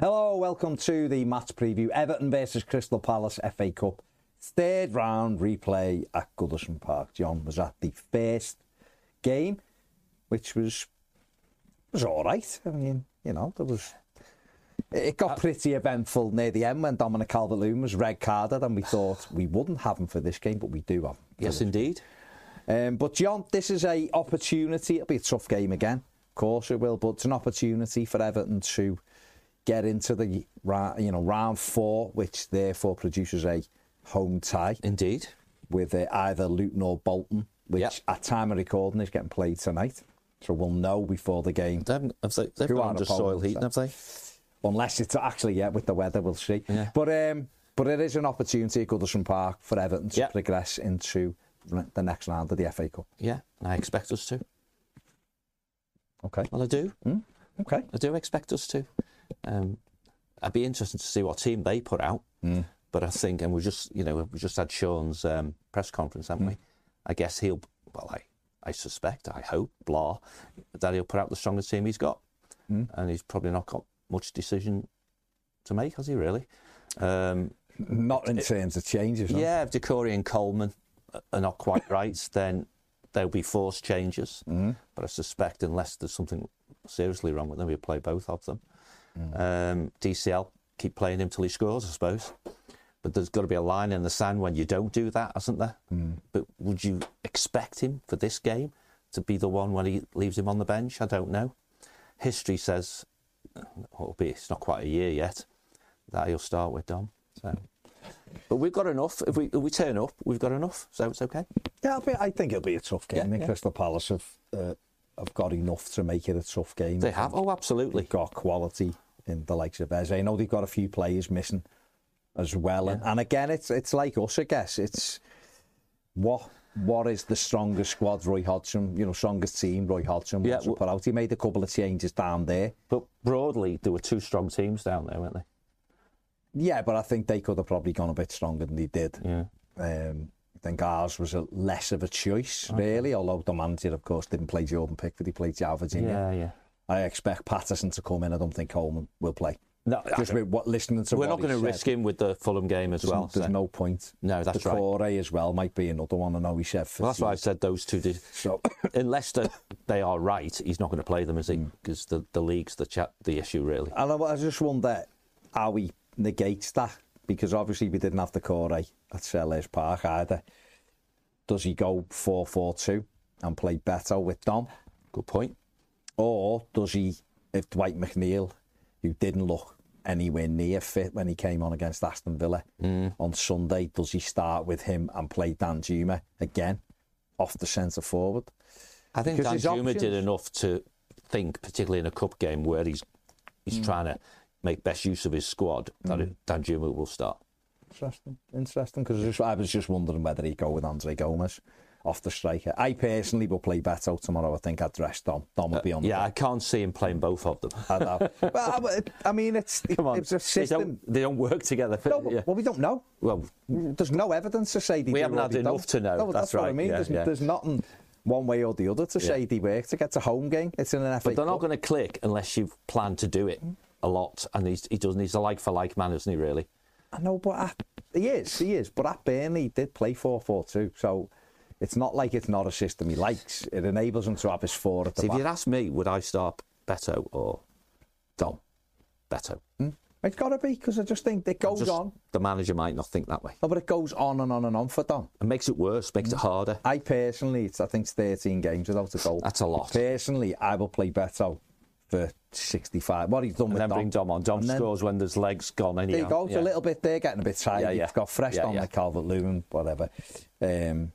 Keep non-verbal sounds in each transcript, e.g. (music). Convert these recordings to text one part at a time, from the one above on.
Hello, welcome to the match preview. Everton versus Crystal Palace FA Cup. Third round replay at Goodison Park. John was at the first game, which was was all right. I mean, you know, there was. It got pretty eventful near the end when Dominic Calvert-Lewin was red carded, and we thought we wouldn't have him for this game, but we do have. him Yes, indeed. um, but John, this is a opportunity. It'll be a tough game again, of course it will, but it's an opportunity for Everton to get into the you know round four, which therefore produces a home tie Indeed. with uh, either Luton or Bolton, which Yep. at time of recording is getting played tonight. So we'll know before the game, They haven't, have they, they've under soil heating, have they? unless it's actually yeah with the weather, we'll see. Yeah. But um, but it is an opportunity at Goodison Park for Everton to Yep. progress into the next round of the FA Cup. Yeah, I expect us to. Okay. Well, I do. Okay. I do expect us to. Um, I'd be interested to see what team they put out. But I think, and we just, you know, we just had Sean's um, press conference, haven't we? I guess he'll, well, I, I suspect, I hope, blah, that he'll put out the strongest team he's got. And he's probably not got much decision to make, has he really? Um, Not in terms of changes. yeah, if Doucouré and Coleman are not quite (coughs) right, then there'll be forced changes. But I suspect, unless there's something seriously wrong with them, we'll play both of them. Um, DCL, keep playing him till he scores, I suppose. But there's got to be a line in the sand when you don't do that, hasn't there? But would you expect him for this game to be the one when he leaves him on the bench? I don't know. History says, albeit it's not quite a year yet, that he'll start with Dom. So. But we've got enough. If we if we turn up, we've got enough. So it's okay. Yeah, I'll be, I think it'll be a tough game. Yeah, I think yeah. Crystal Palace have uh, have got enough to make it a tough game. They have. Oh, absolutely. They've got quality in the likes of Eze. I know they've got a few players missing as well. And, and again, it's it's like us, I guess. It's what what is the strongest squad? Roy Hodgson, you know, strongest team. Roy Hodgson Yeah, well- put out. He made a couple of changes down there. But broadly, there were two strong teams down there, weren't they? Yeah, but I think they could have probably gone a bit stronger than they did. Yeah. Um, I think ours was a less of a choice, really. Although the manager, of course, didn't play Jordan Pickford, he played João Virginia. Yeah, yeah. I expect Patterson to come in. I don't think Coleman will play. No, Just with what listening to we're not going to risk him with the Fulham game as There's, well. there's so- no point. No, that's right. Doucouré as well might be another one. I know he said. Well, that's why I said those two. Did, So (coughs) unless the, they are right, he's not going to play them, is he? Mm. Because the, the league's the chat, the issue, really. And I, I just wonder how he negates that because obviously we didn't have Doucouré at Selhurst Park either. Does he go 4 4 2 and play Beto with Dom? Good point. Or does he, if Dwight McNeil, who didn't look anywhere near fit when he came on against Aston Villa mm. on Sunday, does he start with him and play Danjuma again off the centre forward? I think Because Juma Danjuma did enough to think, particularly in a cup game where he's he's mm. trying to make best use of his squad, that mm. it Danjuma will start. Interesting, interesting. Because I was just wondering whether he'd go with André Gomes off the striker. I personally will play Beto tomorrow. I think I'd dress Dom. Dom would be on. the Yeah, I can't see him playing both of them. I know. (laughs) well, I- I mean, it's Come on, it's a they system. don't, they don't work together. No, yeah. Well, we don't know. Well, There's no evidence to say they We haven't had they enough don't. to know. No, That's what I mean. yeah, there's, yeah. there's nothing one way or the other to say they work to get to home game. It's in an FA but they're not going to click unless you've planned to do it a lot. And he's, he doesn't. He's a like for like man, isn't he? Really? I know, but at, he is, he is. But at Burnley, he did play 4 4 2. So it's not like it's not a system he likes. It enables him to have his four at the So if you'd asked me, would I start Beto or Dom? Beto. It's got to be because I just think it goes Just- on. The manager might not think that way. No, but it goes on and on and on for Dom. It makes it worse, makes it harder. I personally, it's, I think it's 13 games without a goal. That's a lot. Personally, I will play Beto for 65. What he's done And with then Dom. bring Dom on. Dom And then- scores when there's legs gone anyhow. There you go. Yeah. a little bit there, getting a bit tired. Yeah, yeah. You've got fresh Yeah, on yeah. like Calvert Lewin, whatever. Um,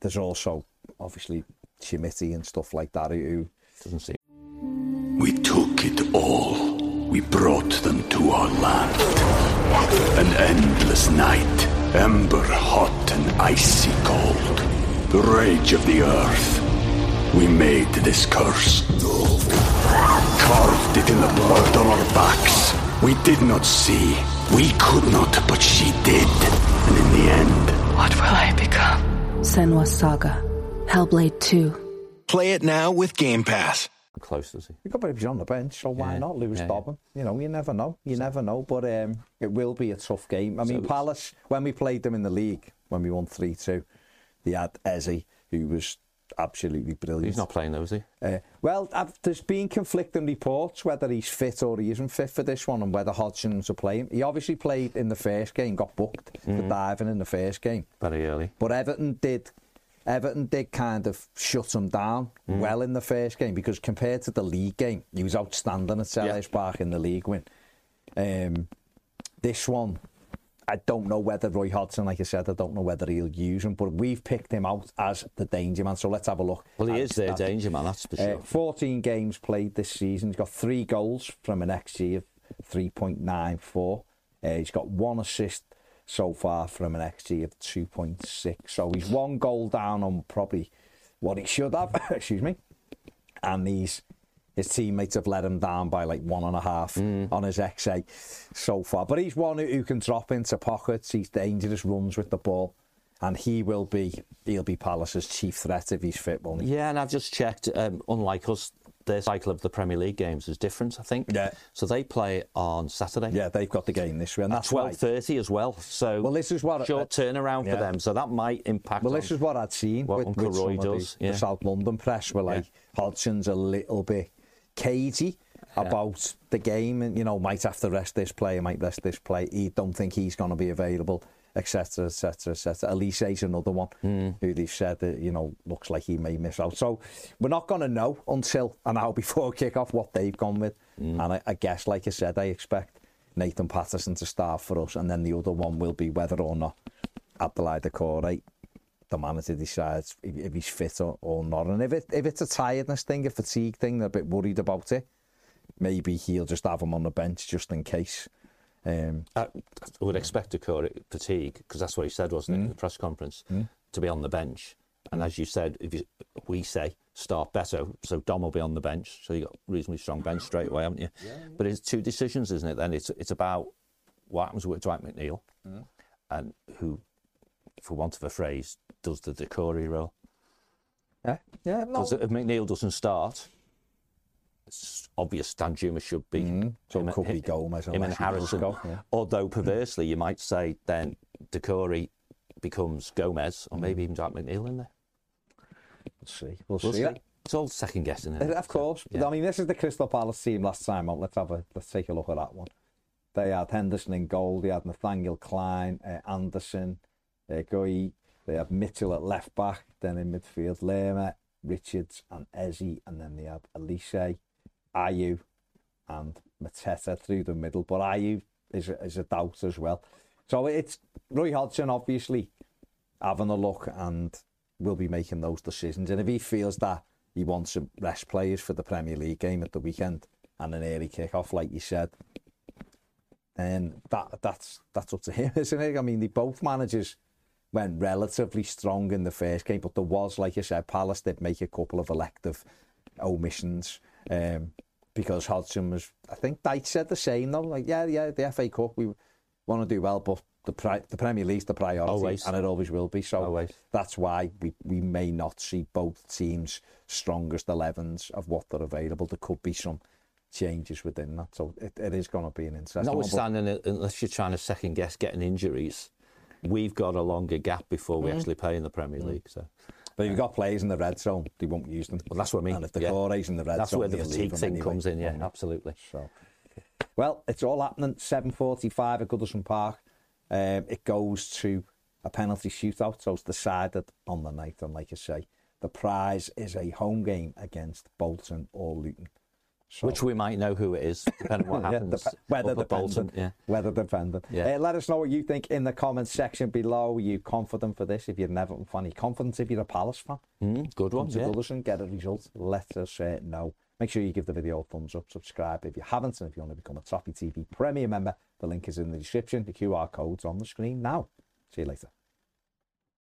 there's also obviously Chermiti and stuff like that who Doesn't seem. We took it all. We brought them to our land. An endless night, ember hot and icy cold. The rage of the earth. We made this curse. Carved it in the blood on our backs. We did not see. We could not, but she did. And in the end, What will I become? Senua Saga. Hellblade 2. Play it now with Game Pass. Close, does he? You've got to be on the bench, so why Yeah, not lose yeah, Bobbin? You know, you never know. You never know. But um, it will be a tough game. I mean, So- Palace, when we played them in the league, when we won 3 2, they had Eze, who was absolutely brilliant. He's not playing though, is he? Uh, well, I've, there's been conflicting reports whether he's fit or he isn't fit for this one and whether Hodgson's are playing. He obviously played in the first game, got booked for diving in the first game. Very early. But Everton did Everton did kind of shut him down well in the first game because compared to the league game, he was outstanding at Selhurst Park in the league win. Um, this one, I don't know whether Roy Hodgson, like I said, I don't know whether he'll use him, but we've picked him out as the danger man. So let's have a look. Well, he is their stats. danger man, that's for Uh, sure. 14 games played this season. He's got three goals from an XG of 3.94. Uh, he's got one assist so far from an XG of 2.6. So he's one goal down on probably what he should have. (laughs) Excuse me. And he's his teammates have let him down by like one and a half on his XA so far. But he's one who, who can drop into pockets. He's dangerous, runs with the ball, and he will be he'll be Palace's chief threat if he's fit. Won't he? Yeah, and I've just checked. Um, unlike us, their cycle of the Premier League games is different. I think. Yeah. So they play on Saturday. Yeah, they've got the game this week, and At that's twelve thirty as well. So Well, this is what- short turnaround yeah. for them. So that might impact. Well, this is what I'd seen what with, Uncle with Roy does, the, yeah. the South London press. Were like Hodgson's a little bit cagey about the game, and you know might have to rest this player, might rest this play. He don't think he's going to be available, etc., etc., etc. Elise's another one Hmm. who they've said that you know looks like he may miss out. So we're not going to know until an hour (laughs) before kick off what they've gone with, Hmm. and I, I guess, like I said, I expect Nathan Patterson to start for us, and then the other one will be whether or not Abdoulaye Doucouré the manager decides if, if he's fit or, or not. And if it if it's a tiredness thing, a fatigue thing, they're a bit worried about it. Maybe he'll just have him on the bench just in case. Um, I would expect to call it fatigue because that's what he said, wasn't it, hmm. in the press conference, hmm. to be on the bench. And as you said, if you, we say start Beto, so Dom will be on the bench. So you got reasonably strong bench straight away, haven't you? Yeah. But it's two decisions, isn't it? Then it's it's about what happens with Dwight McNeil, hmm. and who, for want of a phrase, does the Doucouré role. yeah, yeah. Because if McNeil doesn't start, it's obvious Danjuma should be. So him- it could be Gomes Him and unless he does Harrison. go, yeah. Although perversely, you might say then Doucouré becomes Gomes, or maybe even Jack McNeil in there. We'll see. We'll, We'll see. see. It's all second guessing. isn't it? Of course. Yeah. I mean, this is the Crystal Palace team last time out. Let's have a let's take a look at that one. They had Henderson in goal. They had Nathaniel Klein, uh, Andersen, uh, Guéhi. They have Mitchell at left back. Then in midfield, Lerma, Richards, and Eze. And then they have Olise, Ayew, and Mateta through the middle. But Ayew is a, is a doubt as well. So it's Roy Hodgson, obviously, having a look and will be making those decisions. And if he feels that he wants to rest players for the Premier League game at the weekend and an early kick-off, like you said, then that that's that's up to him, (laughs) isn't it? I mean, they both managers went relatively strong in the first game, but there was, like you said, Palace did make a couple of elective omissions um, because Hodgson was. I think Dyche said the same though. Like, yeah, yeah, the FA Cup, we want to do well, but the pri- the Premier League's the priority, Always. and it always will be. So Always. that's why we, we may not see both teams' strongest 11s of what they're available. There could be some changes within that. So it, it is going to be an interesting one. but- Notwithstanding, unless you're trying to second guess getting injuries, we've got a longer gap before we actually play in the Premier League. So But if you've got players in the red zone, they won't use them. well, that's what I mean. And if the yeah. Core's in the red That's zone, that's where the they'll fatigue thing anyway, comes in. Yeah, won't absolutely. So, Well, it's all happening. 7.45 at Goodison Park. Um, it goes to a penalty shootout, so it's decided on the night. And like I say, the prize is a home game against Bolton or Luton. Which we might know who it is, depending on what (laughs) yeah, happens. dep- weather Bolton. dependent. Yeah. Weather dependent. Yeah. Uh, let us know what you think in the comments section below. Are you confident for this? If you're an Everton fan, are you confident if you're a Palace fan? Mm, good one. Yeah. Goodison, get a result. Let us uh, know. Make sure you give the video a thumbs up, subscribe if you haven't, and if you want to become a Toffee TV Premier member, the link is in the description. The QR code's on the screen now. See you later.